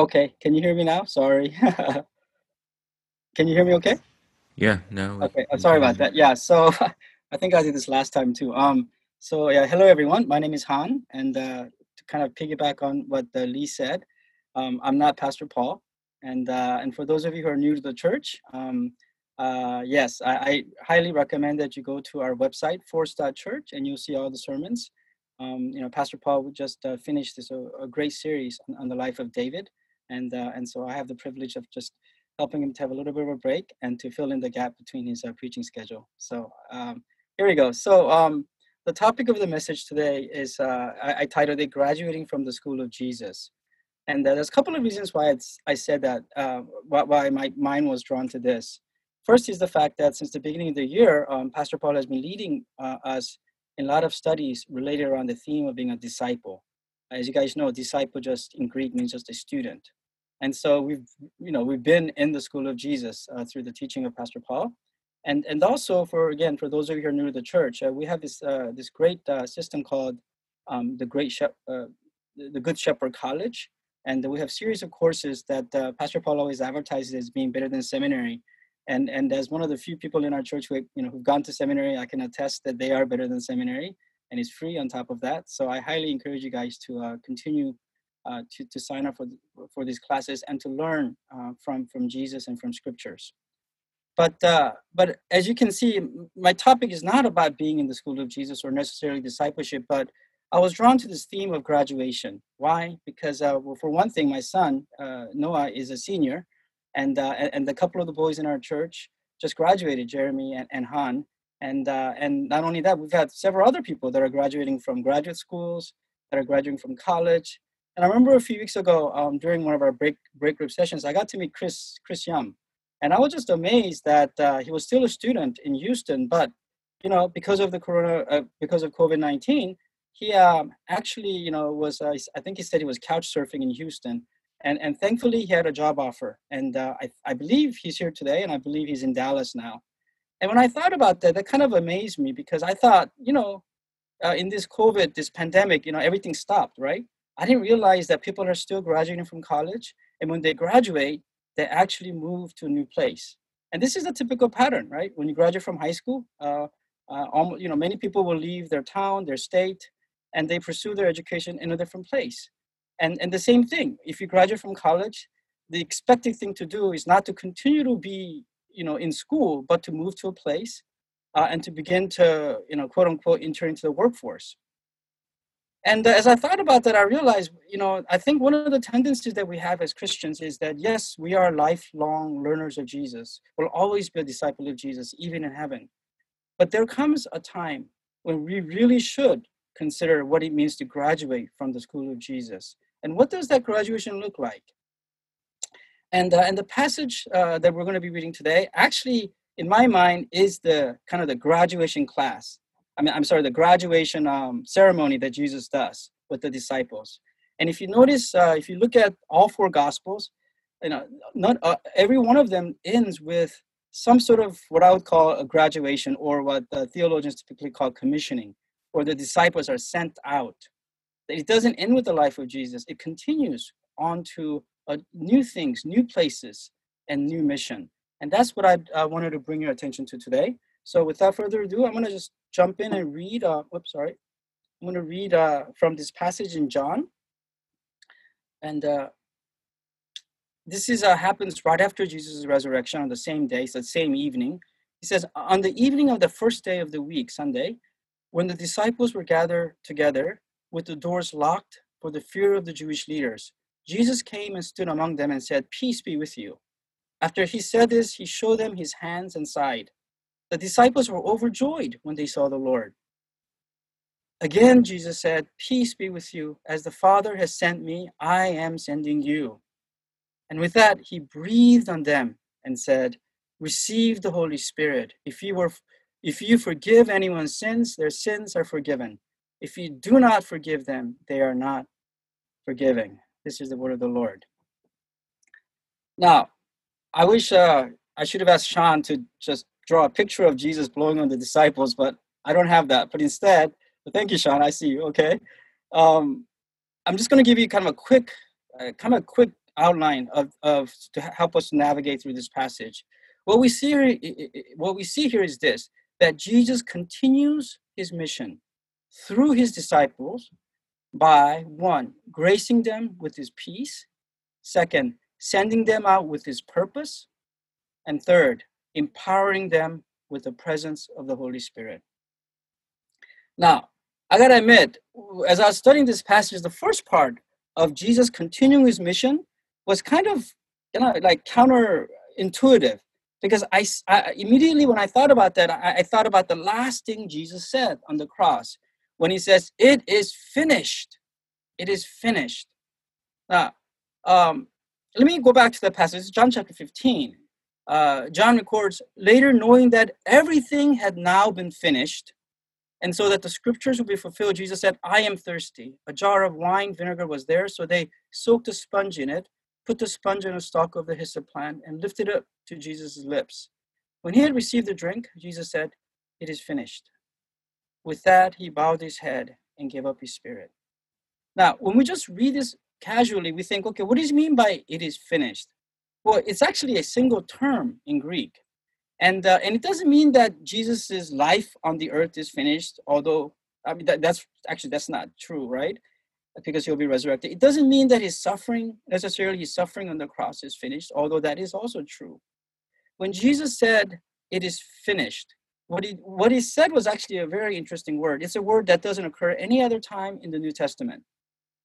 Okay, can you hear me now? Sorry. can you hear me okay? Yeah, no, Okay, uh, we sorry about that. Yeah, so I think I did this last time too. Um, so yeah, hello everyone. My name is Han, and uh, to kind of piggyback on what uh, Lee said, um, I'm not Pastor Paul, and uh, and for those of you who are new to the church, um, uh, yes, I, I highly recommend that you go to our website Force Church, and you'll see all the sermons. Um, you know, Pastor Paul would just uh, finished this a, a great series on, on the life of David, and uh, and so I have the privilege of just helping him to have a little bit of a break and to fill in the gap between his uh, preaching schedule. So um, here we go. So um, the topic of the message today is uh, I, I titled it "Graduating from the School of Jesus," and uh, there's a couple of reasons why I said that. Uh, why, why my mind was drawn to this. First is the fact that since the beginning of the year, um, Pastor Paul has been leading uh, us in a lot of studies related around the theme of being a disciple. As you guys know, disciple just in Greek means just a student. And so we've, you know, we've been in the school of Jesus uh, through the teaching of Pastor Paul. And, and also for, again, for those of you who are new to the church, uh, we have this, uh, this great uh, system called um, the Great Shep- uh, the Good Shepherd College. And we have series of courses that uh, Pastor Paul always advertises as being better than seminary. And, and as one of the few people in our church who, you know, who've gone to seminary, I can attest that they are better than seminary and it's free on top of that. So I highly encourage you guys to continue uh, to, to sign up for, for these classes and to learn uh, from, from Jesus and from scriptures. But, uh, but as you can see, my topic is not about being in the school of Jesus or necessarily discipleship, but I was drawn to this theme of graduation. Why? Because, uh, well, for one thing, my son, uh, Noah, is a senior, and, and, a couple of the boys in our church just graduated, Jeremy and, and Han. And, and not only that, we've had several other people that are graduating from graduate schools, that are graduating from college, and I remember a few weeks ago, um, during one of our break break group sessions, I got to meet Chris Chris Young, and I was just amazed that uh, he was still a student in Houston, but you know, because of the corona, uh, because of COVID nineteen, he um, actually, you know, was uh, I think he said he was couch surfing in Houston, and and thankfully he had a job offer, and uh, I I believe he's here today, and I believe he's in Dallas now. And when I thought about that, that kind of amazed me because I thought, you know, uh, in this COVID, this pandemic, you know, everything stopped, right? I didn't realize that people are still graduating from college, and when they graduate, they actually move to a new place. And this is a typical pattern, right? When you graduate from high school, uh, uh, almost, you know, many people will leave their town, their state, and they pursue their education in a different place. And and the same thing, if you graduate from college, the expected thing to do is not to continue to be, you know, in school, but to move to a place uh, and to begin to, you know, quote unquote, enter into the workforce. And uh, as I thought about that, I realized, you know, I think one of the tendencies that we have as Christians is that, yes, we are lifelong learners of Jesus. We'll always be a disciple of Jesus, even in heaven. But there comes a time when we really should consider what it means to graduate from the school of Jesus. And what does that graduation look like? And, uh, and the passage uh, that we're going to be reading today actually, in my mind, is the kind of the graduation class. I mean, I'm sorry, the graduation um, ceremony that Jesus does with the disciples. And if you notice, uh, if you look at all four gospels, you know, not uh, every one of them ends with some sort of what I would call a graduation, or what the theologians typically call commissioning, or the disciples are sent out it doesn't end with the life of Jesus. It continues on to uh, new things, new places, and new mission. And that's what I wanted to bring your attention to today. So without further ado, I'm going to just jump in and read. Uh, whoops, sorry. I'm going to read uh, from this passage in John. And uh, this is uh, happens right after Jesus' resurrection on the same day, so the same evening. He says, On the evening of the first day of the week, Sunday, when the disciples were gathered together with the doors locked for the fear of the Jewish leaders, Jesus came and stood among them and said, Peace be with you. After he said this, he showed them his hands and side. The disciples were overjoyed when they saw the Lord. Again, Jesus said, Peace be with you. As the Father has sent me, I am sending you. And with that, he breathed on them and said, Receive the Holy Spirit. If you were if you forgive anyone's sins, their sins are forgiven. If you do not forgive them, they are not forgiving. This is the word of the Lord. Now, I wish uh, I should have asked Sean to just draw a picture of Jesus blowing on the disciples, but I don't have that. But instead, but thank you, Sean. I see you. Okay. Um, I'm just going to give you kind of a quick, uh, kind of a quick outline of, of to help us navigate through this passage. What we see here, what we see here is this: that Jesus continues his mission through his disciples by one, gracing them with his peace, second, sending them out with his purpose, and third, empowering them with the presence of the Holy Spirit. Now, I gotta admit, as I was studying this passage, the first part of Jesus continuing his mission was kind of, you know, like counterintuitive because I, I immediately when I thought about that, I, I thought about the last thing Jesus said on the cross when he says, It is finished. It is finished. Now, um, let me go back to the passage, John chapter 15. Uh, John records, later knowing that everything had now been finished, and so that the scriptures would be fulfilled, Jesus said, I am thirsty. A jar of wine vinegar was there, so they soaked a sponge in it, put the sponge in a stalk of the hyssop plant, and lifted it up to Jesus' lips. When he had received the drink, Jesus said, It is finished. With that, he bowed his head and gave up his spirit. Now, when we just read this casually, we think, okay, what does he mean by it is finished? Well, it's actually a single term in Greek. And, uh, and it doesn't mean that Jesus' life on the earth is finished, although I mean, that, that's actually, that's not true, right? Because he'll be resurrected. It doesn't mean that his suffering, necessarily his suffering on the cross is finished, although that is also true. When Jesus said, it is finished, what he what he said was actually a very interesting word. It's a word that doesn't occur any other time in the New Testament.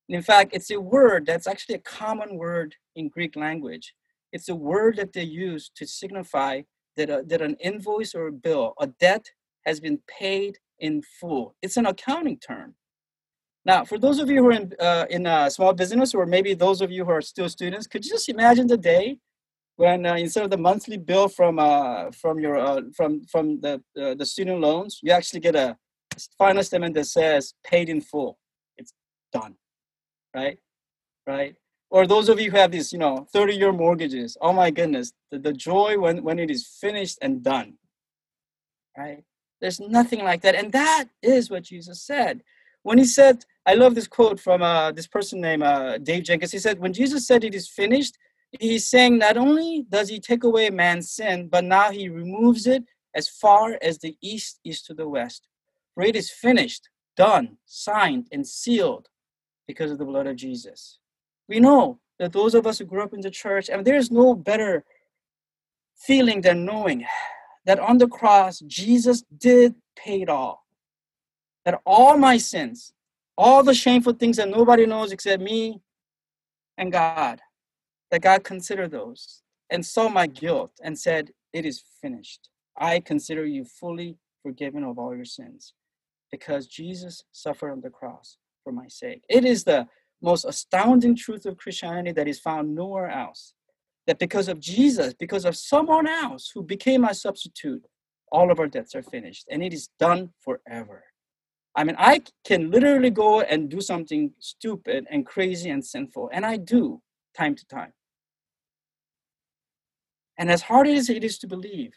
in fact, it's a word that's actually a common word in Greek language. It's a word that they use to signify that, a, that an invoice or a bill, a debt, has been paid in full. It's an accounting term. Now, for those of you who are in, uh, in a small business, or maybe those of you who are still students, could you just imagine the day when uh, instead of the monthly bill from uh, from your uh, from from the uh, the student loans, you actually get a final statement that says paid in full. It's done, right? Right. Or those of you who have these, you know, 30 year mortgages. Oh my goodness, the, the joy when when it is finished and done. Right. There's nothing like that, and that is what Jesus said when he said. I love this quote from uh, this person named uh, Dave Jenkins. He said, "When Jesus said it is finished, he's saying not only does he take away man's sin, but now he removes it as far as the east is to the west. For it is finished, done, signed, and sealed because of the blood of Jesus. We know that those of us who grew up in the church, and there is no better feeling than knowing that on the cross, Jesus did pay it all. That all my sins, all the shameful things that nobody knows except me and God, that God considered those and saw my guilt and said, It is finished. I consider you fully forgiven of all your sins because Jesus suffered on the cross for my sake. It is the most astounding truth of Christianity that is found nowhere else. That because of Jesus, because of someone else who became my substitute, all of our debts are finished and it is done forever. I mean, I can literally go and do something stupid and crazy and sinful, and I do time to time. And as hard as it is to believe,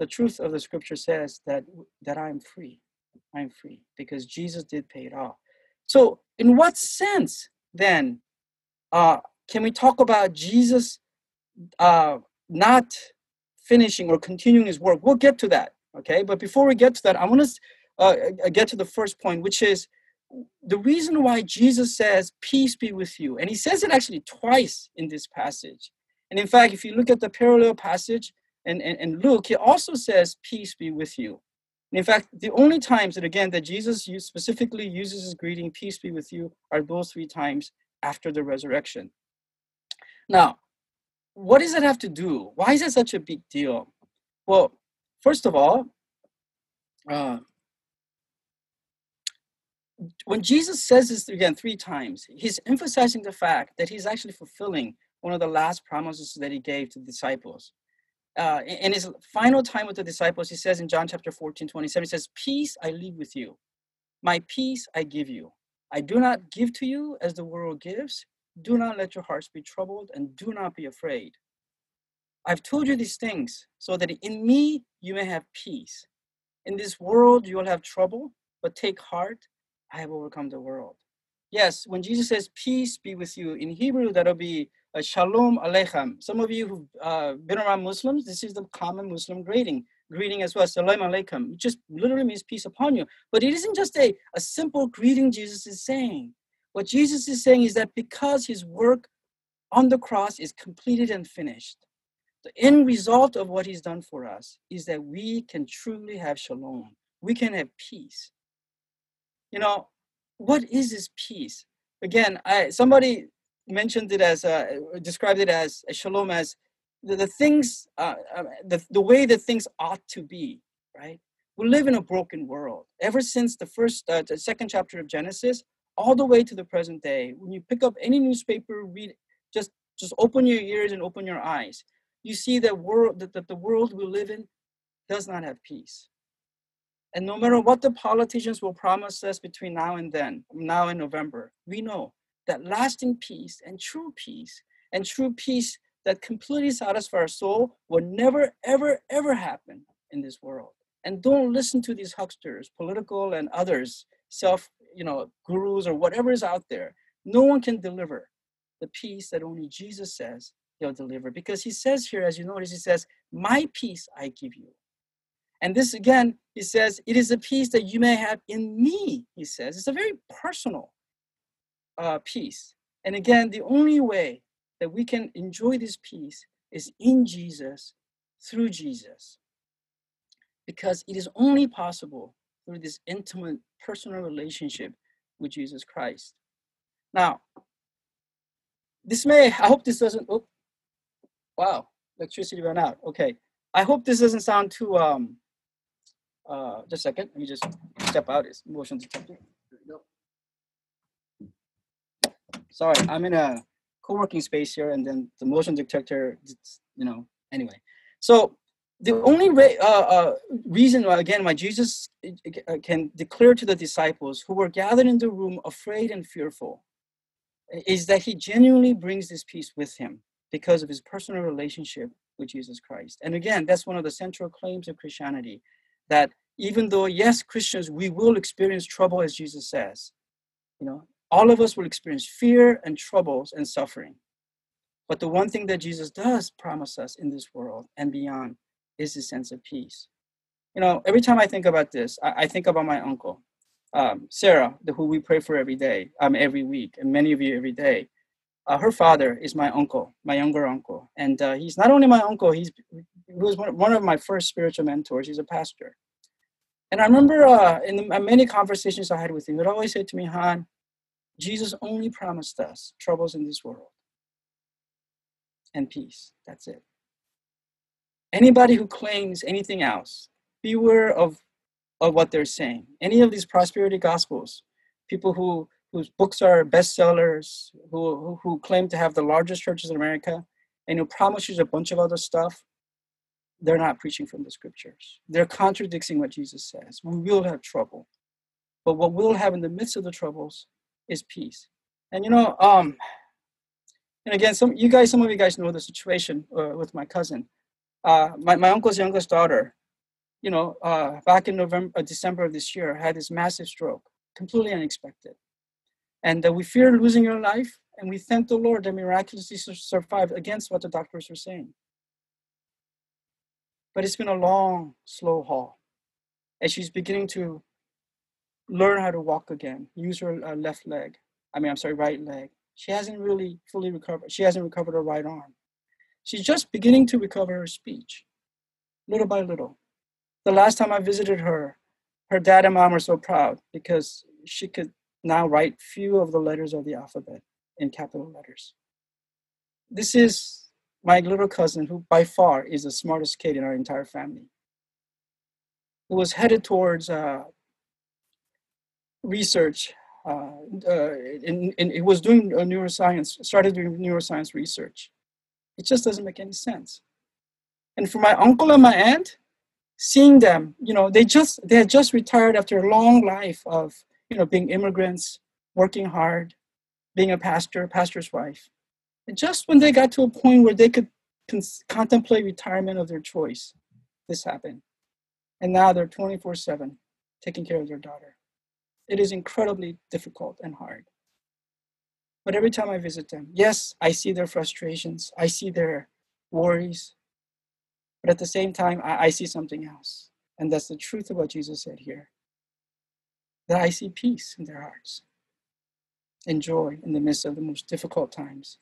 the truth of the scripture says that, that I'm free. I'm free because Jesus did pay it all. So, in what sense then uh, can we talk about Jesus uh, not finishing or continuing his work? We'll get to that, okay? But before we get to that, I want to uh, get to the first point, which is the reason why Jesus says, Peace be with you. And he says it actually twice in this passage. And in fact, if you look at the parallel passage in, in, in Luke, he also says, Peace be with you. And in fact, the only times that again that Jesus specifically uses his greeting, Peace be with you, are those three times after the resurrection. Now, what does it have to do? Why is it such a big deal? Well, first of all, uh, when Jesus says this again three times, he's emphasizing the fact that he's actually fulfilling one of the last promises that he gave to the disciples. Uh, in his final time with the disciples, he says in John chapter 14, 27, he says, Peace I leave with you. My peace I give you. I do not give to you as the world gives. Do not let your hearts be troubled and do not be afraid. I've told you these things so that in me you may have peace. In this world you will have trouble, but take heart, I have overcome the world. Yes, when Jesus says, Peace be with you, in Hebrew, that'll be uh, Shalom Aleichem. Some of you who've uh, been around Muslims, this is the common Muslim greeting, greeting as well. Salam Alaikum. It just literally means peace upon you. But it isn't just a, a simple greeting Jesus is saying. What Jesus is saying is that because his work on the cross is completed and finished, the end result of what he's done for us is that we can truly have shalom. We can have peace. You know, what is this peace? Again, I somebody mentioned it as described it as shalom as the, the things uh, uh, the, the way that things ought to be right? We live in a broken world. Ever since the first uh, the second chapter of genesis all the way to the present day when you pick up any newspaper read just just open your ears and open your eyes you see that world that, that the world we live in does not have peace. And no matter what the politicians will promise us between now and then now and november we know that lasting peace and true peace and true peace that completely satisfies our soul will never, ever, ever happen in this world. And don't listen to these hucksters, political and others, self, you know, gurus or whatever is out there. No one can deliver the peace that only Jesus says he'll deliver. Because he says here, as you notice, he says, My peace I give you. And this again, he says, it is a peace that you may have in me, he says. It's a very personal uh, peace. And again, the only way that we can enjoy this peace is in Jesus, through Jesus. Because it is only possible through this intimate personal relationship with Jesus Christ. Now, this may, I hope this doesn't, oh, wow, electricity ran out. Okay. I hope this doesn't sound too, um, uh, just a second, let me just step out, it's motion detector. Sorry, I'm in a co-working space here, and then the motion detector, you know. Anyway, so the only uh, uh, reason again, why Jesus uh, can declare to the disciples who were gathered in the room, afraid and fearful, is that he genuinely brings this peace with him because of his personal relationship with Jesus Christ. And again, that's one of the central claims of Christianity that even though, yes, Christians, we will experience trouble, as Jesus says, you know, all of us will experience fear and troubles and suffering. But the one thing that Jesus does promise us in this world and beyond is a sense of peace. You know, every time I think about this, I, I think about my uncle, um, Sarah, the, who we pray for every day, um, every week, and many of you every day. Uh, her father is my uncle, my younger uncle, and uh, he's not only my uncle. He's he was one, one of my first spiritual mentors. He's a pastor, and I remember uh, in the many conversations I had with him, he would always say to me, "Han, Jesus only promised us troubles in this world and peace. That's it. Anybody who claims anything else, beware of, of what they're saying. Any of these prosperity gospels, people who whose books are bestsellers, who, who, who claim to have the largest churches in America, and who promise you a bunch of other stuff, they're not preaching from the scriptures. They're contradicting what Jesus says. We will have trouble. But what we'll have in the midst of the troubles is peace. And you know, um, and again, some you guys, some of you guys know the situation uh, with my cousin. Uh, my, my uncle's youngest daughter, you know, uh, back in November, uh, December of this year, had this massive stroke, completely unexpected. And uh, we feared losing her life, and we thank the Lord that miraculously survived against what the doctors were saying. But it's been a long, slow haul. And she's beginning to learn how to walk again, use her uh, left leg. I mean, I'm sorry, right leg. She hasn't really fully recovered. She hasn't recovered her right arm. She's just beginning to recover her speech, little by little. The last time I visited her, her dad and mom were so proud because she could now write few of the letters of the alphabet in capital letters. This is my little cousin, who by far is the smartest kid in our entire family, who was headed towards uh, research. Uh, uh, in, in, it was doing neuroscience, started doing neuroscience research. It just doesn't make any sense. And for my uncle and my aunt, seeing them, you know, they just they had just retired after a long life of, you know, being immigrants, working hard, being a pastor, pastor's wife. And just when they got to a point where they could con- contemplate retirement of their choice, this happened. And now they're 24 7 taking care of their daughter. It is incredibly difficult and hard. But every time I visit them, yes, I see their frustrations, I see their worries, but at the same time, I, I see something else. And that's the truth of what Jesus said here that I see peace in their hearts and joy in the midst of the most difficult times.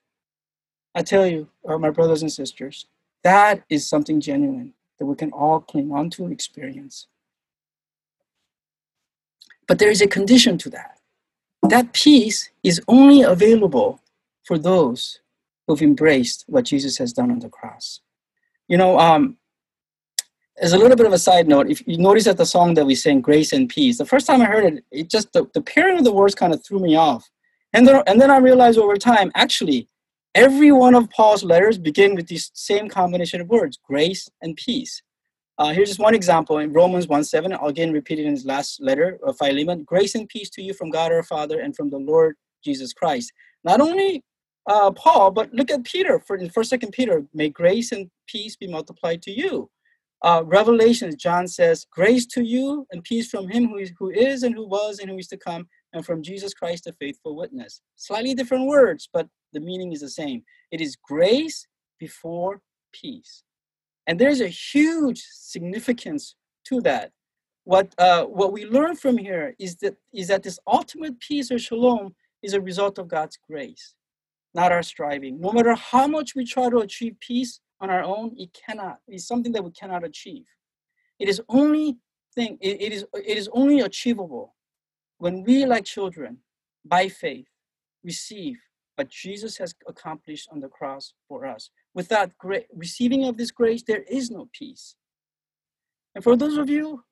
I tell you, uh, my brothers and sisters, that is something genuine that we can all cling on to and experience. But there is a condition to that. That peace is only available for those who've embraced what Jesus has done on the cross. You know, um, as a little bit of a side note, if you notice that the song that we sing, Grace and Peace, the first time I heard it, it just, the, the pairing of the words kind of threw me off. And then, and then I realized over time, actually, every one of Paul's letters begin with this same combination of words, grace and peace. Uh, here's just one example in Romans 1 7, again repeated in his last letter of Philemon Grace and peace to you from God our Father and from the Lord Jesus Christ. Not only uh, Paul, but look at Peter. For in First, Second Peter, may grace and peace be multiplied to you. Uh, Revelations, John says, grace to you and peace from him who is, who is and who was and who is to come, and from Jesus Christ, the faithful witness. Slightly different words, but the meaning is the same. It is grace before peace. And there's a huge significance to that. What, uh, what we learn from here is that, is that this ultimate peace or shalom is a result of God's grace not our striving. No matter how much we try to achieve peace on our own, it cannot. It's something that we cannot achieve. It is only thing. It, it is it is only achievable when we, like children, by faith, receive what Jesus has accomplished on the cross for us. Without gra- receiving of this grace, there is no peace. And for those of you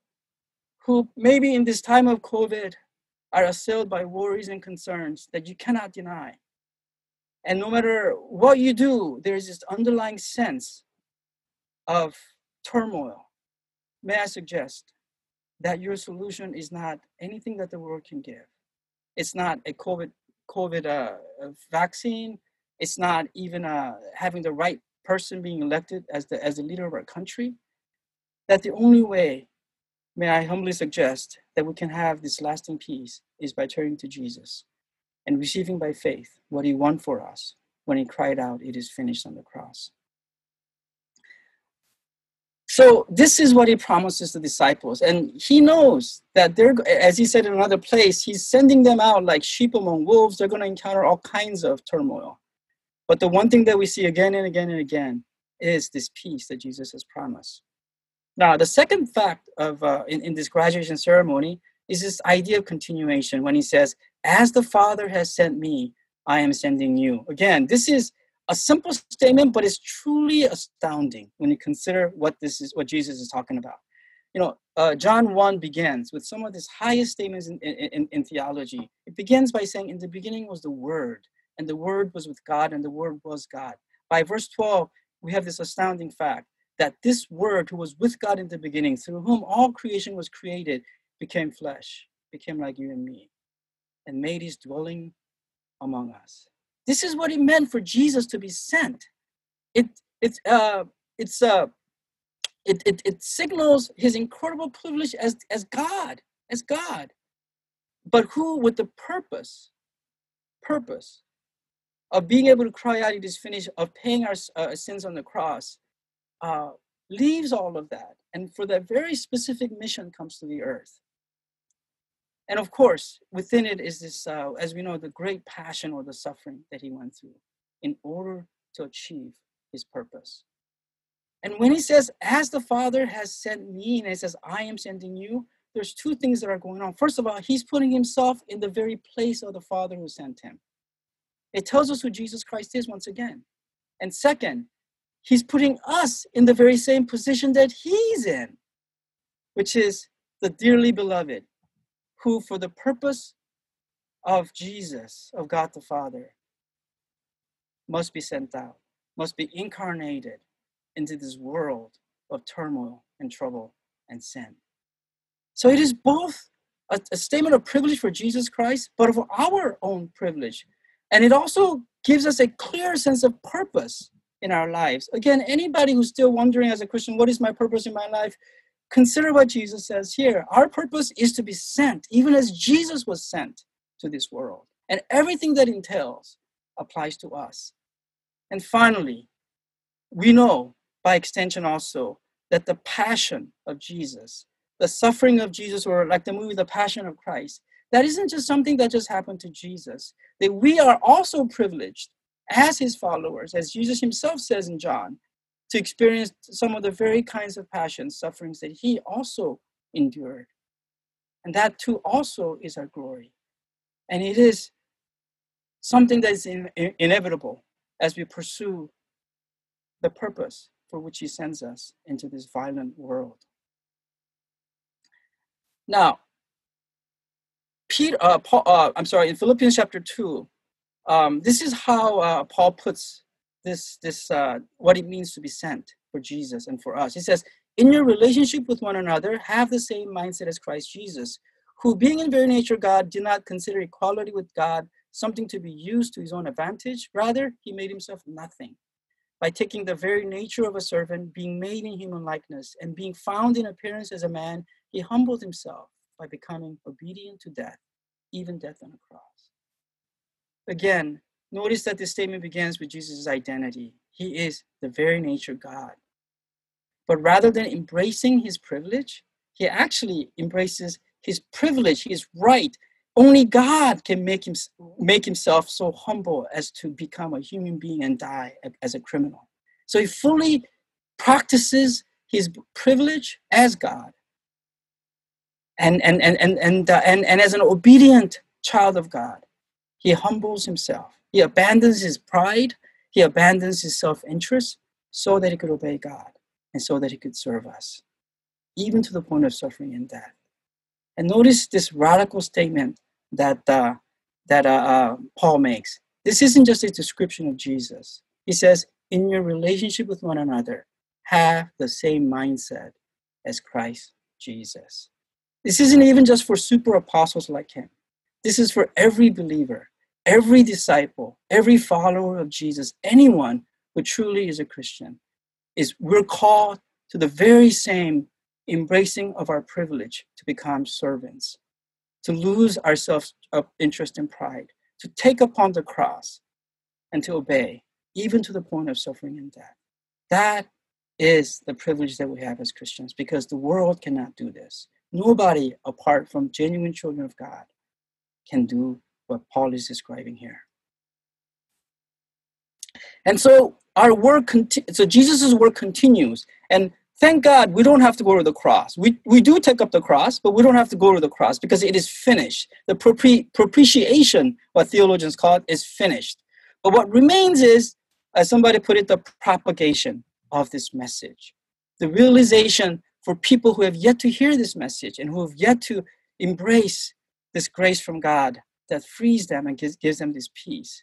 who maybe in this time of COVID are assailed by worries and concerns that you cannot deny, and no matter what you do, there's this underlying sense of turmoil. May I suggest that your solution is not anything that the world can give. It's not a COVID COVID uh, vaccine. It's not even uh, having the right person being elected as the as the leader of our country. That the only way, may I humbly suggest, that we can have this lasting peace is by turning to Jesus and receiving by faith what he won for us when he cried out, It is finished on the cross. So, this is what he promises the disciples. And he knows that they're, as he said in another place, he's sending them out like sheep among wolves. They're going to encounter all kinds of turmoil. But the one thing that we see again and again and again is this peace that Jesus has promised. Now, the second fact of uh, in, in this graduation ceremony is this idea of continuation when he says, As the Father has sent me, I am sending you. Again, this is a simple statement, but it's truly astounding when you consider what this is, what Jesus is talking about. You know, uh, John 1 begins with some of his highest statements in, in, in theology. It begins by saying, In the beginning was the Word, and the Word was with God, and the Word was God. By verse 12, we have this astounding fact that this Word, who was with God in the beginning, through whom all creation was created, became flesh, became like you and me, and made his dwelling among us. This is what it meant for Jesus to be sent. It it's uh it's uh it, it, it signals his incredible privilege as, as God, as God, but who with the purpose, purpose of being able to cry out, it is finished, of paying our uh, sins on the cross, uh, leaves all of that. And for that very specific mission comes to the earth. And of course, within it is this, uh, as we know, the great passion or the suffering that he went through in order to achieve his purpose. And when he says, as the Father has sent me, and he says, I am sending you, there's two things that are going on. First of all, he's putting himself in the very place of the Father who sent him. It tells us who Jesus Christ is once again. And second, he's putting us in the very same position that he's in, which is the dearly beloved, who, for the purpose of Jesus, of God the Father, must be sent out, must be incarnated into this world of turmoil and trouble and sin. So it is both a, a, statement of privilege for Jesus Christ, but of our own privilege. And it also gives us a clear sense of purpose in our lives. Again, anybody who's still wondering as a Christian, what is my purpose in my life? Consider what Jesus says here. Our purpose is to be sent, even as Jesus was sent to this world. And everything that entails applies to us. And finally, we know by extension also that the passion of Jesus, the suffering of Jesus, or like the movie The Passion of Christ, that isn't just something that just happened to Jesus, that we are also privileged as his followers, as Jesus himself says in John, to experience some of the very kinds of passions, sufferings that he also endured. And that too also is our glory. And it is something that is in, in, inevitable as we pursue the purpose for which he sends us into this violent world. Now, Peter, uh, Paul, uh, I'm sorry, in Philippians chapter 2, um, this is how uh, Paul puts this, this uh, what it means to be sent for Jesus and for us. He says, in your relationship with one another, have the same mindset as Christ Jesus, who being in very nature God, did not consider equality with God something to be used to his own advantage. Rather, he made himself nothing by taking the very nature of a servant, being made in human likeness, and being found in appearance as a man, he humbled himself by becoming obedient to death, even death on a cross. Again, notice that this statement begins with Jesus' identity. He is the very nature God. But rather than embracing his privilege, he actually embraces his privilege, his right. Only God can make, him, make himself so humble as to become a human being and die as a criminal. So he fully practices his privilege as God. And, and, and, and, and, uh, and, and as an obedient child of God, he humbles himself. He abandons his pride. He abandons his self interest so that he could obey God and so that he could serve us, even to the point of suffering and death. And notice this radical statement that, uh, that uh, uh, Paul makes. This isn't just a description of Jesus. He says, in your relationship with one another, have the same mindset as Christ Jesus. This isn't even just for super apostles like him. This is for every believer, every disciple, every follower of Jesus, anyone who truly is a Christian. Is we're called to the very same embracing of our privilege to become servants, to lose our self interest and pride, to take upon the cross and to obey, even to the point of suffering and death. That is the privilege that we have as Christians because the world cannot do this. Nobody apart from genuine children of God can do what Paul is describing here. And so our work, conti- so Jesus' work continues. And thank God we don't have to go to the cross. We, we do take up the cross, but we don't have to go to the cross because it is finished. The propitiation, what theologians call it, is finished. But what remains is, as somebody put it, the propagation of this message. The realization for people who have yet to hear this message and who have yet to embrace this grace from God that frees them and gives, gives them this peace.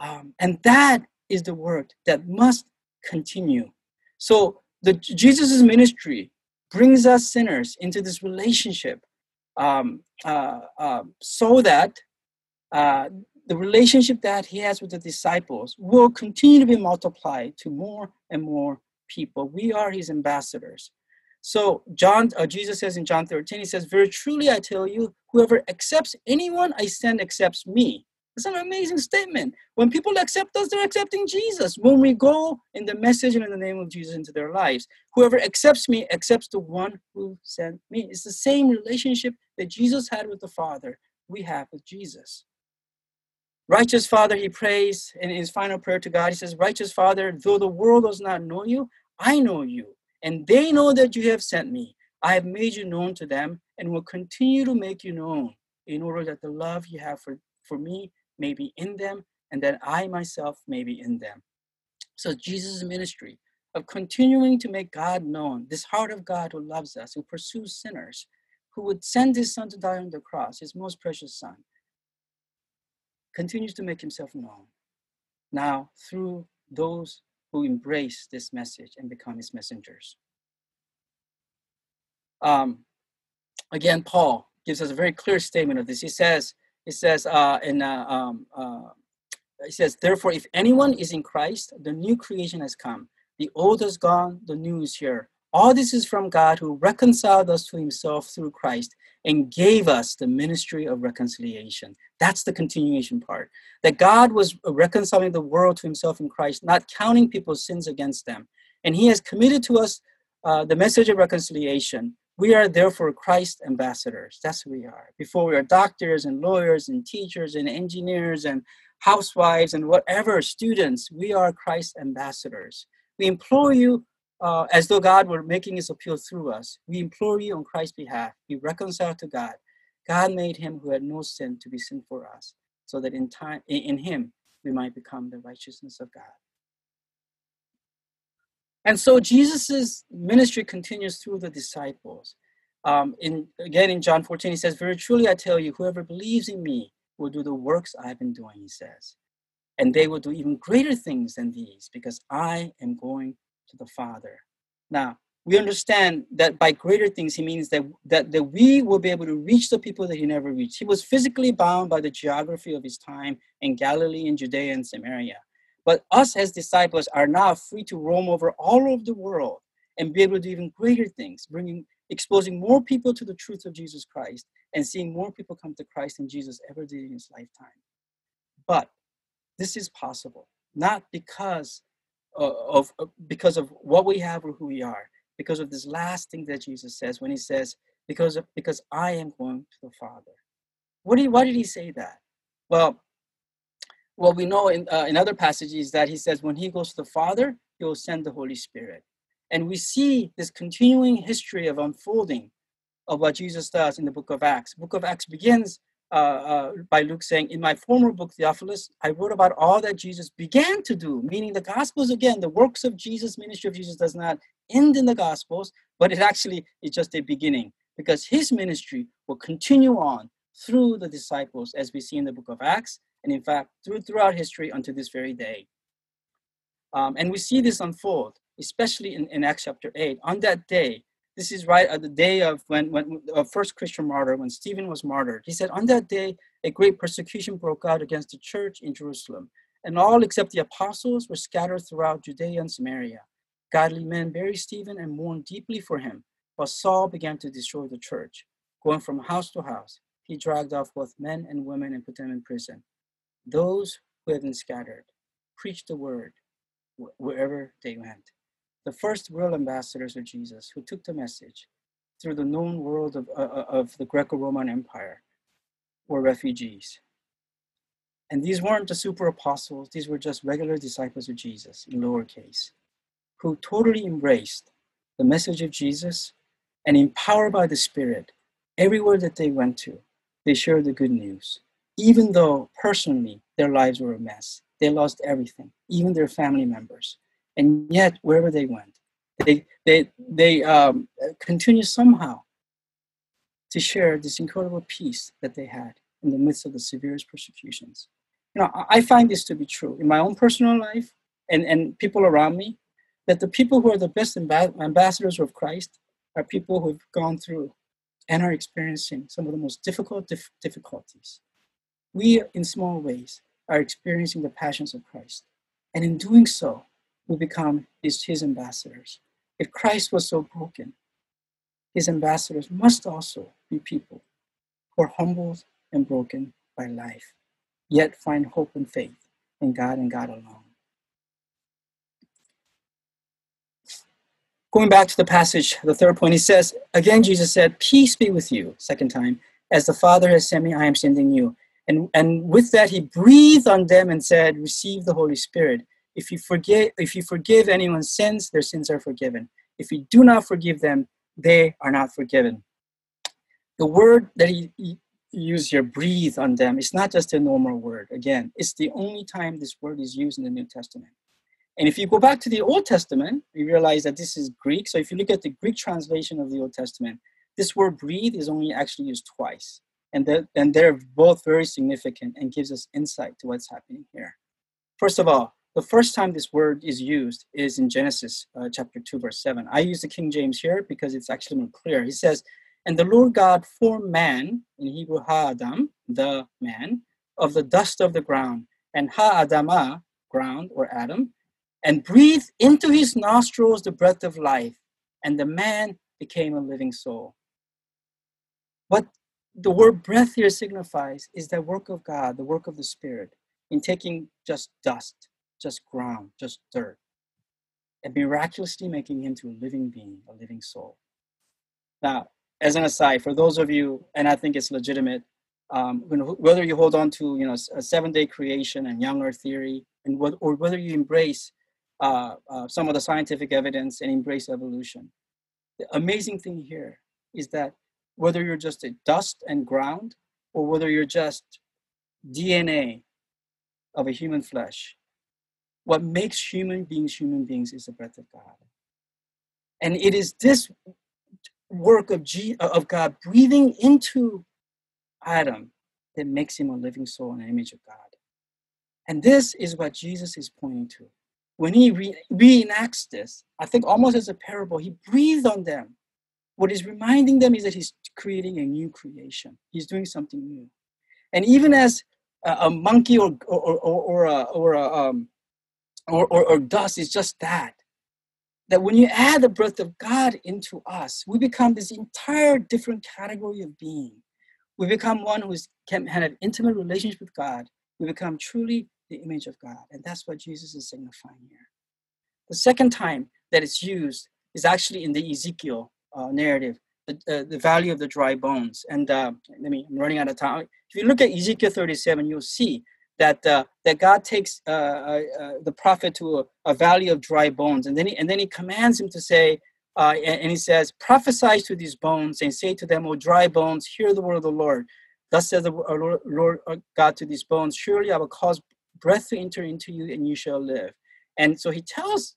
Um, and that is the work that must continue. So the Jesus' ministry brings us sinners into this relationship um, uh, uh, so that uh, the relationship that he has with the disciples will continue to be multiplied to more and more people. We are his ambassadors. So John, uh, Jesus says in John 13, he says, "Very truly I tell you, whoever accepts anyone I send accepts me." It's an amazing statement. When people accept us, they're accepting Jesus. When we go in the message and in the name of Jesus into their lives, whoever accepts me accepts the one who sent me. It's the same relationship that Jesus had with the Father, we have with Jesus. Righteous Father, he prays in his final prayer to God. He says, Righteous Father, though the world does not know you, I know you, and they know that you have sent me. I have made you known to them and will continue to make you known in order that the love you have for, for me may be in them and that I myself may be in them. So Jesus' ministry of continuing to make God known, this heart of God who loves us, who pursues sinners, who would send his son to die on the cross, his most precious son, continues to make himself known. Now, through those who embrace this message and become his messengers. Um, again, Paul gives us a very clear statement of this. He says, he says uh, in uh, um, uh, he says, therefore, if anyone is in Christ, the new creation has come. The old is gone, the new is here. All this is from God who reconciled us to himself through Christ and gave us the ministry of reconciliation. That's the continuation part. That God was reconciling the world to himself in Christ, not counting people's sins against them. And he has committed to us uh, the message of reconciliation. We are therefore Christ ambassadors. That's who we are. Before we are doctors and lawyers and teachers and engineers and housewives and whatever students, we are Christ ambassadors. We implore you uh, as though God were making his appeal through us. We implore you on Christ's behalf, be reconciled to God. God made him who had no sin to be sin for us, so that in time in him we might become the righteousness of God. And so Jesus' ministry continues through the disciples. Um, in again in John 14, he says, Very truly I tell you, whoever believes in me will do the works I've been doing, he says. And they will do even greater things than these, because I am going to the Father. Now, we understand that by greater things, he means that, that, that we will be able to reach the people that he never reached. He was physically bound by the geography of his time in Galilee and Judea and Samaria. But us as disciples are now free to roam over all over the world and be able to do even greater things, bringing, exposing more people to the truth of Jesus Christ and seeing more people come to Christ than Jesus ever did in his lifetime. But this is possible, not because of, of because of what we have or who we are, because of this last thing that Jesus says when he says, because of, because I am going to the Father. What did, why did he say that? Well, well, we know in, uh, in other passages that he says when he goes to the Father, he will send the Holy Spirit. And we see this continuing history of unfolding of what Jesus does in the book of Acts. book of Acts begins uh, uh, by Luke saying, In my former book, Theophilus, I wrote about all that Jesus began to do, meaning the Gospels, again, the works of Jesus, ministry of Jesus does not end in the Gospels, but it actually is just a beginning because his ministry will continue on through the disciples, as we see in the book of Acts, and in fact, through, throughout history unto this very day. Um, and we see this unfold, especially in, in Acts chapter 8. On that day, this is right at the day of when, when uh, first Christian martyr, when Stephen was martyred. He said, On that day, a great persecution broke out against the church in Jerusalem, and all except the apostles were scattered throughout Judea and Samaria. Godly men buried Stephen and mourned deeply for him, while Saul began to destroy the church. Going from house to house, he dragged off both men and women and put them in prison. Those who had been scattered preached the word wherever they went the first real ambassadors of Jesus who took the message through the known world of, uh, uh of the Greco Roman Empire were refugees. And these weren't the super apostles, these were just regular disciples of Jesus in lowercase, who totally embraced the message of Jesus and empowered by the Spirit, everywhere that they went to, they shared the good news. Even though personally their lives were a mess, they lost everything, even their family members and yet wherever they went they they they um, continue somehow to share this incredible peace that they had in the midst of the severest persecutions. You know i find this to be true in my own personal life and and people around me that the people who are the best amb- ambassadors of christ are people who've gone through and are experiencing some of the most difficult dif- difficulties. We in small ways are experiencing the passions of christ and in doing so we become his, his ambassadors. If Christ was so broken, his ambassadors must also be people who are humbled and broken by life, yet find hope and faith in God and God alone. Going back to the passage, the third point, he says, Again, Jesus said, Peace be with you, second time. As the Father has sent me, I am sending you. And, and with that, he breathed on them and said, Receive the Holy Spirit. If you forgive, if you forgive anyone's sins, their sins are forgiven. If you do not forgive them, they are not forgiven. The word that he, he used here, breathe on them, it's not just a normal word. Again, it's the only time this word is used in the New Testament. And if you go back to the Old Testament, you realize that this is Greek. So if you look at the Greek translation of the Old Testament, this word breathe is only actually used twice. And, and they're both very significant and gives us insight to what's happening here. First of all, the first time this word is used is in Genesis uh, chapter 2, verse 7. I use the King James here because it's actually more clear. He says, And the Lord God formed man, in Hebrew ha-adam, the man, of the dust of the ground, and ha-adamah, ground or Adam, and breathed into his nostrils the breath of life, and the man became a living soul. What the word breath here signifies is the work of God, the work of the Spirit, in taking just dust, just ground, just dirt, and miraculously making him to a living being, a living soul. Now, as an aside, for those of you, and I think it's legitimate, um, whether you hold on to you know a seven-day creation and young Earth theory, and what, or whether you embrace uh, uh, some of the scientific evidence and embrace evolution, the amazing thing here is that whether you're just a dust and ground, or whether you're just DNA of a human flesh, what makes human beings human beings is the breath of God. And it is this work of, G, of God breathing into Adam that makes him a living soul and an image of God. And this is what Jesus is pointing to. When he re- reenacts this, I think almost as a parable, he breathed on them. What he's reminding them is that he's creating a new creation. He's doing something new. And even as a, a monkey or, or, or, or, a, or, a, um, or, or, or dust is just that, that when you add the breath of God into us, we become this entire different category of being. We become one who can have an intimate relationship with God. We become truly the image of God. And that's what Jesus is signifying here. The second time that it's used is actually in the Ezekiel uh, narrative, the, uh, the valley of the dry bones. And uh, let me, I'm running out of time. If you look at Ezekiel 37, you'll see that uh, that God takes uh, uh, uh, the prophet to a, a, valley of dry bones, and then he, and then he commands him to say, uh, and, and, he says, prophesy to these bones and say to them, O dry bones, hear the word of the Lord. Thus says the Lord, Lord God to these bones, surely I will cause breath to enter into you, and you shall live. And so he tells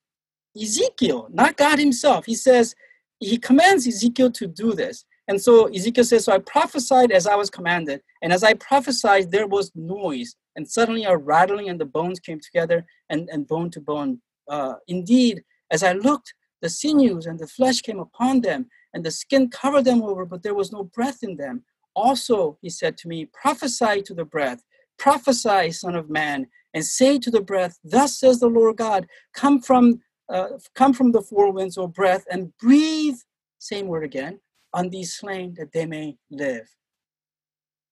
Ezekiel, not God himself. He says he commands Ezekiel to do this. And so Ezekiel says, So I prophesied as I was commanded. And as I prophesied, there was noise. And suddenly a rattling, and the bones came together, and, and bone to bone. Uh, indeed, as I looked, the sinews and the flesh came upon them, and the skin covered them over, but there was no breath in them. Also, he said to me, Prophesy to the breath, prophesy, Son of Man, and say to the breath, Thus says the Lord God, come from uh, come from the four winds, O breath, and breathe, same word again, on these slain that they may live.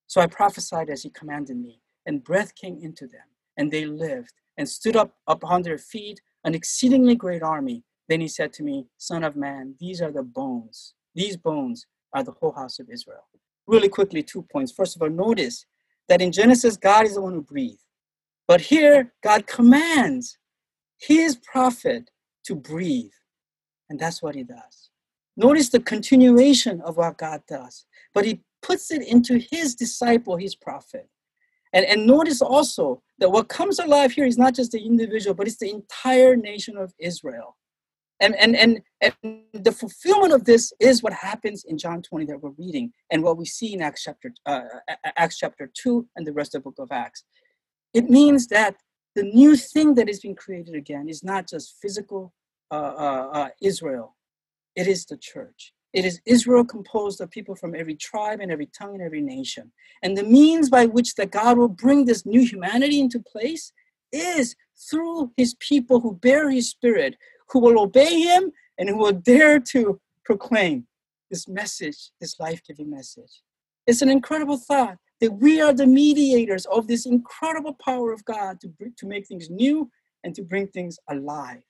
So I prophesied as he commanded me, and breath came into them, and they lived, and stood up upon their feet, an exceedingly great army. Then he said to me, Son of man, these are the bones. These bones are the whole house of Israel. Really quickly, two points. First of all, notice that in Genesis, God is the one who breathed. But here, God commands his prophet to breathe. And that's what he does. Notice the continuation of what God does, but he puts it into his disciple, his prophet. And, and notice also that what comes alive here is not just the individual, but it's the entire nation of Israel. And, and, and, and the fulfillment of this is what happens in John 20 that we're reading and what we see in Acts chapter, uh, Acts chapter 2 and the rest of the book of Acts. It means that the new thing that is being created again is not just physical uh, uh, uh, Israel, it is the church. It is Israel composed of people from every tribe and every tongue and every nation. And the means by which that God will bring this new humanity into place is through his people who bear his spirit, who will obey him and who will dare to proclaim this message, this life giving message. It's an incredible thought that we are the mediators of this incredible power of God to, to make things new and to bring things alive.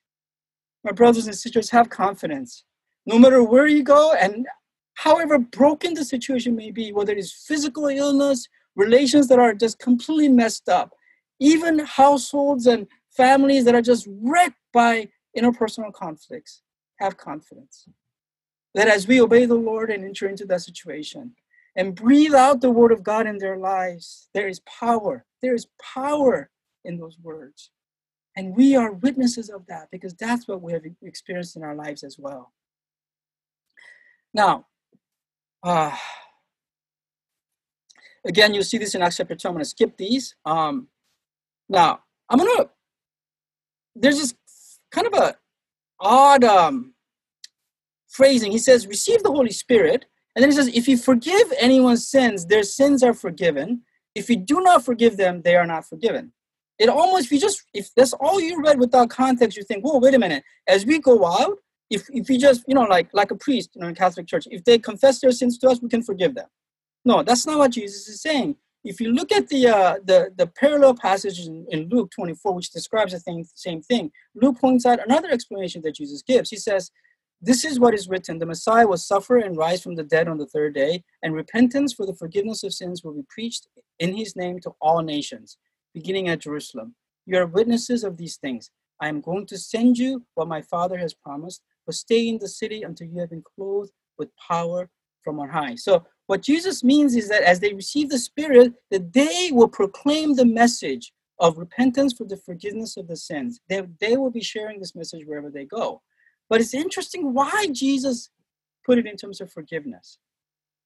My brothers and sisters, have confidence. No matter where you go and however broken the situation may be, whether it's physical illness, relations that are just completely messed up, even households and families that are just wrecked by interpersonal conflicts, have confidence. That as we obey the Lord and enter into that situation, and breathe out the word of God in their lives, there is power. There is power in those words. And we are witnesses of that because that's what we have experienced in our lives as well. Now, uh, again, you'll see this in Acts chapter 2. I'm going to skip these. Um, now, I'm going to, there's this kind of a odd um, phrasing. He says, receive the Holy Spirit and then he says, if you forgive anyone's sins, their sins are forgiven. If you do not forgive them, they are not forgiven. It almost, if you just, if that's all you read without context, you think, whoa, wait a minute. As we go out, if if we just you know like like a priest you know in Catholic Church, if they confess their sins to us, we can forgive them. No, that's not what Jesus is saying. If you look at the uh, the the parallel passage in, in Luke 24, which describes the thing, same thing, Luke points out another explanation that Jesus gives. He says, "This is what is written: the Messiah will suffer and rise from the dead on the third day, and repentance for the forgiveness of sins will be preached in His name to all nations, beginning at Jerusalem. You are witnesses of these things. I am going to send you what my Father has promised, but stay in the city until you have been clothed with power from on high." So what Jesus means is that as they receive the Spirit, that they will proclaim the message of repentance for the forgiveness of the sins. They, they will be sharing this message wherever they go. But it's interesting why Jesus put it in terms of forgiveness.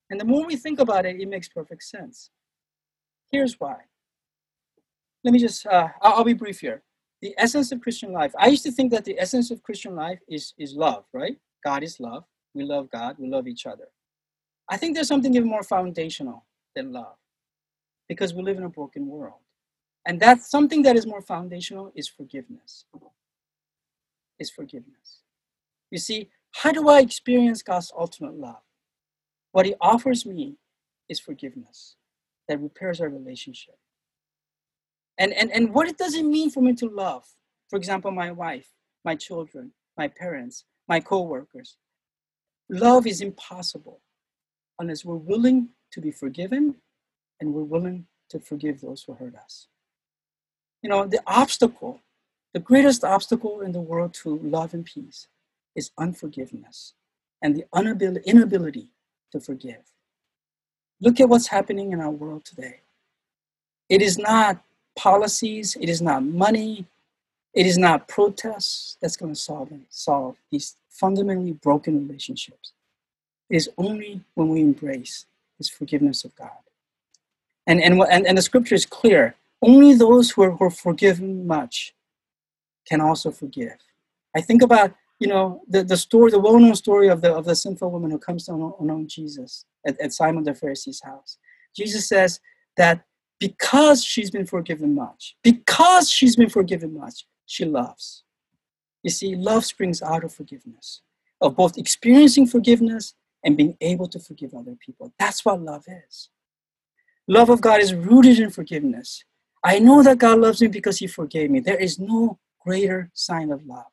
And the more we think about it, it makes perfect sense. Here's why. Let me just, uh, I'll, I'll be brief here. The essence of Christian life. I used to think that the essence of Christian life is, is love, right? God is love. We love God. We love each other. I think there's something even more foundational than love because we live in a broken world. And that's something that is more foundational is forgiveness. Is forgiveness. You see, how do I experience God's ultimate love? What He offers me is forgiveness that repairs our relationship. And, and, and what it does it mean for me to love? For example, my wife, my children, my parents, my co workers. Love is impossible unless we're willing to be forgiven and we're willing to forgive those who hurt us. You know, the obstacle, the greatest obstacle in the world to love and peace is unforgiveness and the inability to forgive. Look at what's happening in our world today. It is not policies, it is not money, it is not protests that's going to solve, solve these fundamentally broken relationships It is only when we embrace this forgiveness of God. And, and, and, and the scripture is clear only those who are, who are forgiven much can also forgive. I think about you know the, the story, the well-known story of the of the sinful woman who comes to know Jesus at, at Simon the Pharisee's house. Jesus says that because she's been forgiven much, because she's been forgiven much, she loves. You see, love springs out of forgiveness, of both experiencing forgiveness and being able to forgive other people. That's what love is. Love of God is rooted in forgiveness. I know that God loves me because He forgave me. There is no greater sign of love.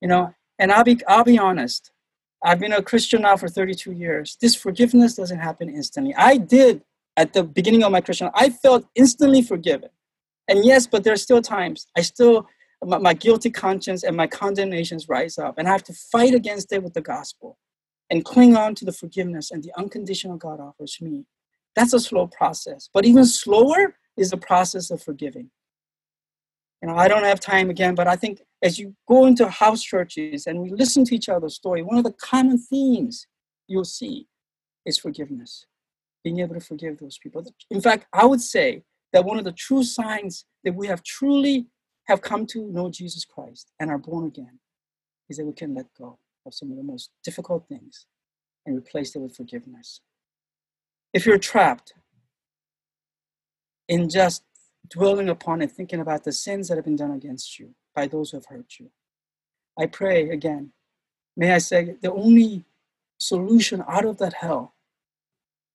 You know, and I'll be I'll be honest. I've been a Christian now for 32 years. This forgiveness doesn't happen instantly. I did at the beginning of my Christian. I felt instantly forgiven, and yes, but there are still times I still my, my guilty conscience and my condemnations rise up, and I have to fight against it with the gospel and cling on to the forgiveness and the unconditional God offers me. That's a slow process. But even slower is the process of forgiving. You know, I don't have time again, but I think as you go into house churches and we listen to each other's story, one of the common themes you'll see is forgiveness, being able to forgive those people. In fact, I would say that one of the true signs that we have truly have come to know Jesus Christ and are born again is that we can let go of some of the most difficult things and replace it with forgiveness. If you're trapped in just dwelling upon and thinking about the sins that have been done against you by those who have hurt you, I pray again, may I say, the only solution out of that hell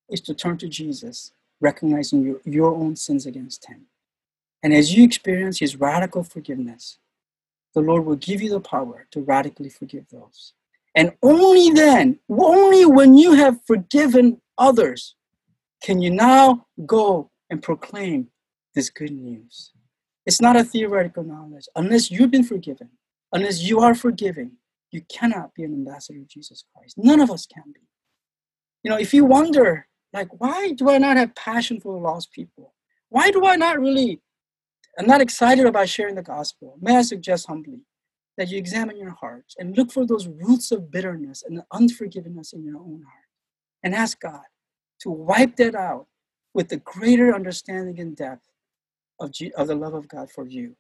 is to turn to Jesus, recognizing your, your own sins against Him. And as you experience His radical forgiveness, the Lord will give you the power to radically forgive those. And only then, only when you have forgiven others, can you now go and proclaim this good news. It's not a theoretical knowledge. Unless you've been forgiven, unless you are forgiving, you cannot be an ambassador of Jesus Christ. None of us can be. You know, if you wonder, like, why do I not have passion for the lost people? Why do I not really, I'm not excited about sharing the gospel? May I suggest humbly that you examine your hearts and look for those roots of bitterness and unforgiveness in your own heart and ask God to wipe that out with the greater understanding and depth of, G- of the love of God for you,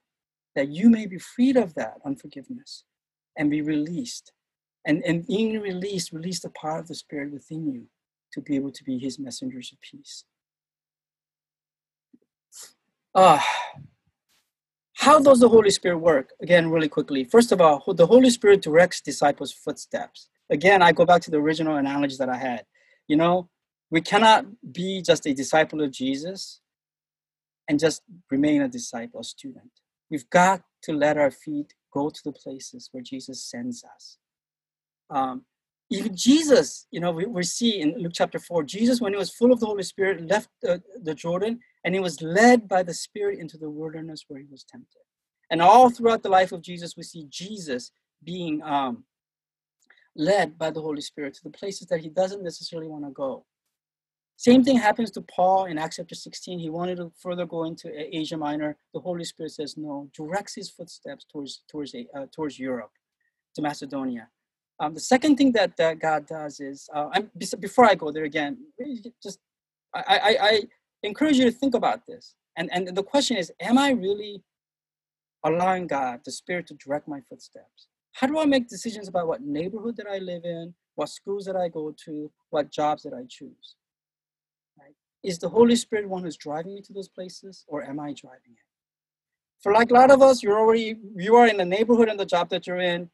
that you may be freed of that unforgiveness and be released. And, and being released, release the power of the Spirit within you to be able to be His messengers of peace. Ah, How does the Holy Spirit work? Again, really quickly. First of all, the Holy Spirit directs disciples' footsteps. Again, I go back to the original analogy that I had. You know, we cannot be just a disciple of Jesus and just remain a disciple, a student. We've got to let our feet go to the places where Jesus sends us. Um, even Jesus, you know, we, we see in Luke chapter 4, Jesus, when he was full of the Holy Spirit, left the, the Jordan and he was led by the Spirit into the wilderness where he was tempted. And all throughout the life of Jesus, we see Jesus being um, led by the Holy Spirit to the places that he doesn't necessarily want to go. Same thing happens to Paul in Acts chapter 16. He wanted to further go into Asia Minor. The Holy Spirit says no, directs his footsteps towards towards uh, towards Europe, to Macedonia. Um, the second thing that, God does is, uh, I'm, before I go there again, just I, I, I encourage you to think about this. And, and the question is, am I really allowing God, the Spirit, to direct my footsteps? How do I make decisions about what neighborhood that I live in, what schools that I go to, what jobs that I choose? Right? Is the Holy Spirit one who's driving me to those places, or am I driving it? For like a lot of us, you're already you are in the neighborhood and the job that you're in.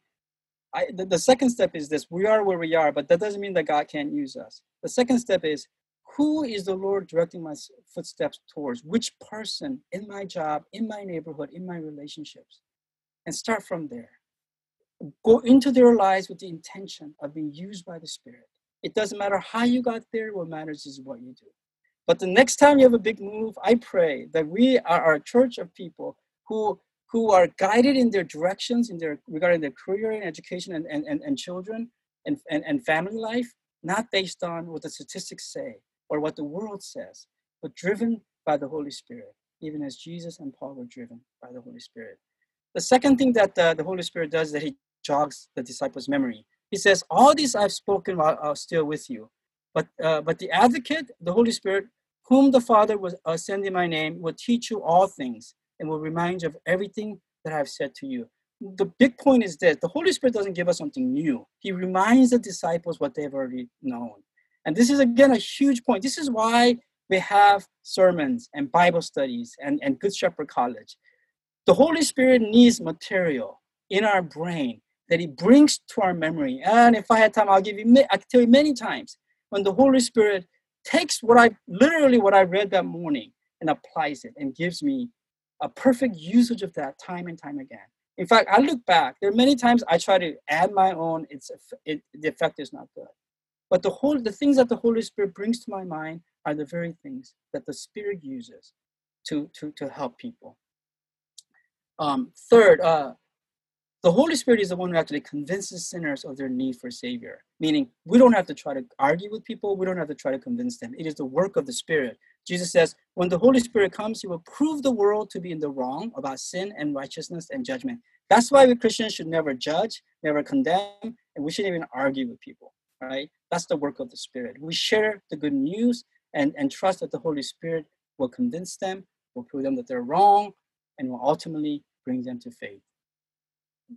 I, the, the second step is this: we are where we are, but that doesn't mean that God can't use us. The second step is who is the Lord directing my footsteps towards? Which person in my job, in my neighborhood, in my relationships? And start from there. Go into their lives with the intention of being used by the Spirit. It doesn't matter how you got there, what matters is what you do. But the next time you have a big move, I pray that we are a church of people who who are guided in their directions in their regarding their career and education and, and, and, and children and, and, and family life, not based on what the statistics say, or what the world says, but driven by the Holy Spirit, even as Jesus and Paul were driven by the Holy Spirit. The second thing that the Holy Spirit does is that he jogs the disciples' memory. He says, All these I've spoken while I still with you. But, uh, but the advocate, the Holy Spirit, whom the Father will uh, send in my name, will teach you all things and will remind you of everything that I've said to you. The big point is this the Holy Spirit doesn't give us something new, He reminds the disciples what they've already known. And this is again a huge point. This is why we have sermons and Bible studies and, and Good Shepherd College. The Holy Spirit needs material in our brain that He brings to our memory. And if I had time, I'll give you, I can tell you many times when the Holy Spirit takes what I literally what I read that morning and applies it and gives me a perfect usage of that time and time again. In fact, I look back. There are many times I try to add my own. It's it, the effect is not good. But the whole the things that the Holy Spirit brings to my mind are the very things that the Spirit uses to to to help people. Um, third, uh, the Holy Spirit is the one who actually convinces sinners of their need for Savior. Meaning, we don't have to try to argue with people. We don't have to try to convince them. It is the work of the Spirit. Jesus says, when the Holy Spirit comes, He will prove the world to be in the wrong about sin and righteousness and judgment. That's why we Christians should never judge, never condemn, and we shouldn't even argue with people right? That's the work of the Spirit. We share the good news and, and trust that the Holy Spirit will convince them, will prove them that they're wrong, and will ultimately bring them to faith.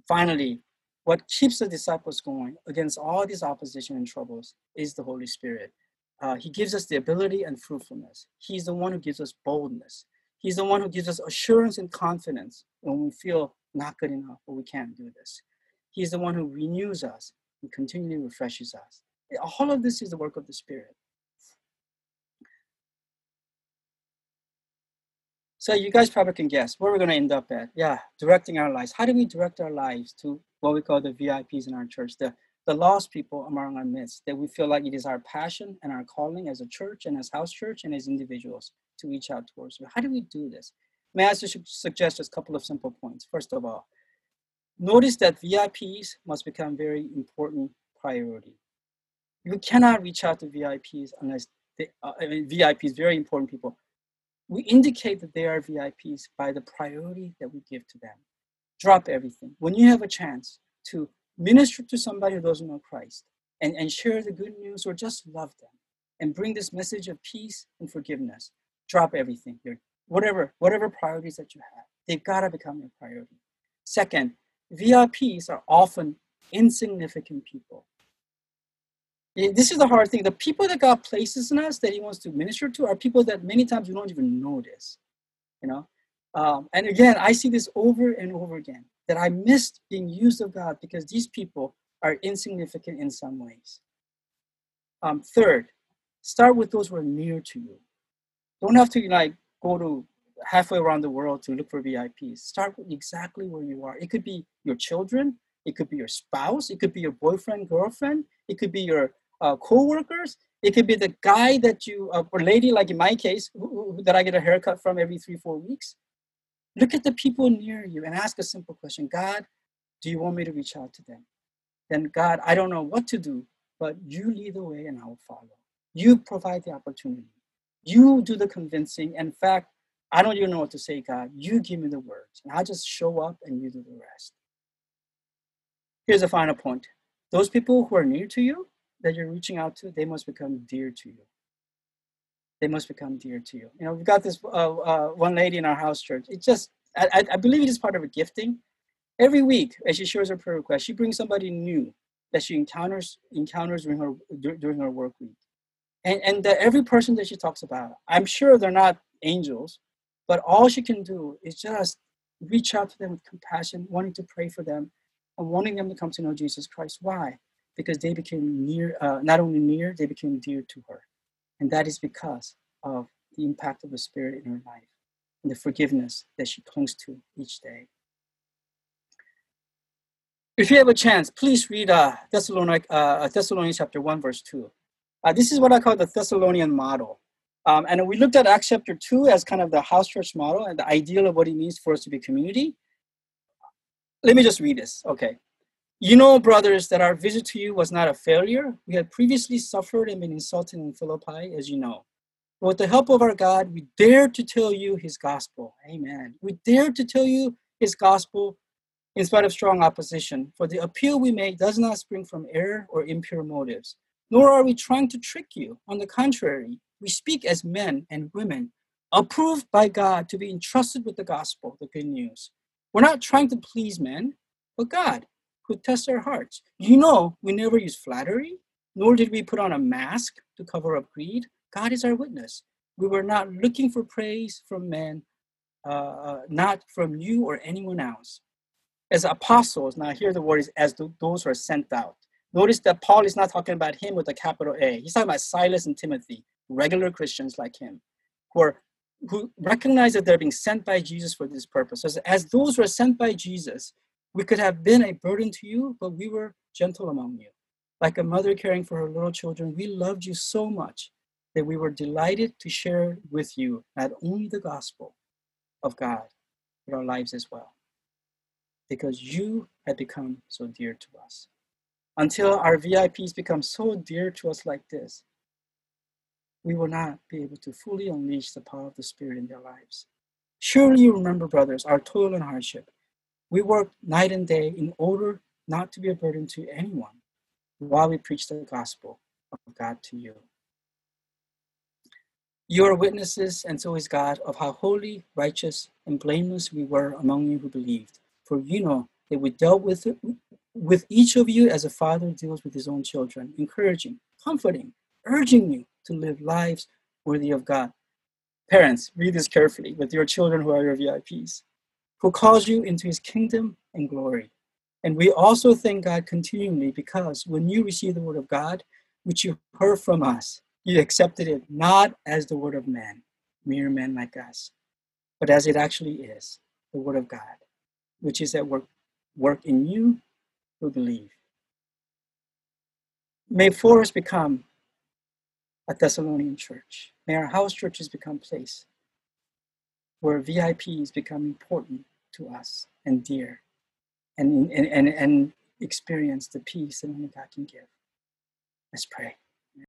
Finally, what keeps the disciples going against all these opposition and troubles is the Holy Spirit. Uh, he gives us the ability and fruitfulness. He's the one who gives us boldness. He's the one who gives us assurance and confidence when we feel not good enough or we can't do this. He's the one who renews us and continually refreshes us. All of this is the work of the Spirit. So you guys probably can guess where we're going to end up at. Yeah, directing our lives. How do we direct our lives to what we call the VIPs in our church, the, the lost people among our midst, that we feel like it is our passion and our calling as a church and as house church and as individuals to reach out towards. How do we do this? May I suggest just a couple of simple points. First of all, Notice that VIPs must become very important priority. You cannot reach out to VIPs unless they, uh, I mean, VIPs, very important people. We indicate that they are VIPs by the priority that we give to them. Drop everything. When you have a chance to minister to somebody who doesn't know Christ and, and share the good news or just love them and bring this message of peace and forgiveness, drop everything. Your, whatever, whatever priorities that you have, they've got to become your priority. Second, VIPs are often insignificant people. This is the hard thing. The people that God places in us that He wants to minister to are people that many times we don't even notice. You know, Um, and again, I see this over and over again that I missed being used of God because these people are insignificant in some ways. Um, third, start with those who are near to you. Don't have to like go to halfway around the world to look for VIPs. Start with exactly where you are. It could be your children, it could be your spouse, it could be your boyfriend, girlfriend, it could be your uh, co-workers, it could be the guy that you uh, or lady, like in my case, who, who, that I get a haircut from every three, four weeks. Look at the people near you and ask a simple question: God, do you want me to reach out to them? Then God, I don't know what to do, but you lead the way and I will follow. You provide the opportunity. You do the convincing. In fact, I don't even know what to say, God. You give me the words, and I just show up and you do the rest. Here's a final point those people who are near to you that you're reaching out to, they must become dear to you. They must become dear to you. You know, we've got this uh, uh, one lady in our house church. It just, I, I believe it is part of a gifting. Every week, as she shares her prayer request, she brings somebody new that she encounters encounters during her during her work week, and and that every person that she talks about, I'm sure they're not angels, but all she can do is just reach out to them with compassion, wanting to pray for them, and wanting them to come to know Jesus Christ. Why? Because they became near, uh, not only near, they became dear to her. And that is because of the impact of the Spirit in her life and the forgiveness that she clings to each day. If you have a chance, please read uh, Thessalonians, uh, Thessalonians chapter 1, verse 2. Uh, this is what I call the Thessalonian model. Um, and we looked at Acts chapter 2 as kind of the house church model and the ideal of what it means for us to be community. Let me just read this. Okay. You know, brothers, that our visit to you was not a failure. We had previously suffered and been insulted in Philippi, as you know. But with the help of our God, we dare to tell you his gospel. Amen. We dare to tell you his gospel in spite of strong opposition. For the appeal we make does not spring from error or impure motives, nor are we trying to trick you. On the contrary, we speak as men and women approved by God to be entrusted with the gospel, the good news. We're not trying to please men, but God, who tests our hearts. You know, we never use flattery, nor did we put on a mask to cover up greed. God is our witness. We were not looking for praise from men, uh, uh not from you or anyone else. As apostles, now here the word is as those who are sent out. Notice that Paul is not talking about him with a capital A. He's talking about Silas and Timothy regular Christians like him, who are who recognize that they're being sent by Jesus for this purpose. As, as those who are sent by Jesus, we could have been a burden to you, but we were gentle among you. Like a mother caring for her little children, we loved you so much that we were delighted to share with you not only the gospel of God, but our lives as well. Because you had become so dear to us. Until our VIPs become so dear to us like this, we will not be able to fully unleash the power of the Spirit in their lives. Surely you remember, brothers, our toil and hardship. We work night and day in order not to be a burden to anyone while we preach the gospel of God to you. You are witnesses, and so is God, of how holy, righteous, and blameless we were among you who believed. For you know that we dealt with, it, with each of you as a father deals with his own children, encouraging, comforting, urging you to live lives worthy of God. Parents, read this carefully with your children who are your VIPs, who calls you into his kingdom and glory. And we also thank God continually because when you received the word of God, which you heard from us, you accepted it not as the word of man, mere men like us, but as it actually is, the word of God, which is at work, work in you who believe. May Forest become a Thessalonian church. May our house churches become place where VIPs become important to us and dear and, and, and, and experience the peace that only God can give. Let's pray.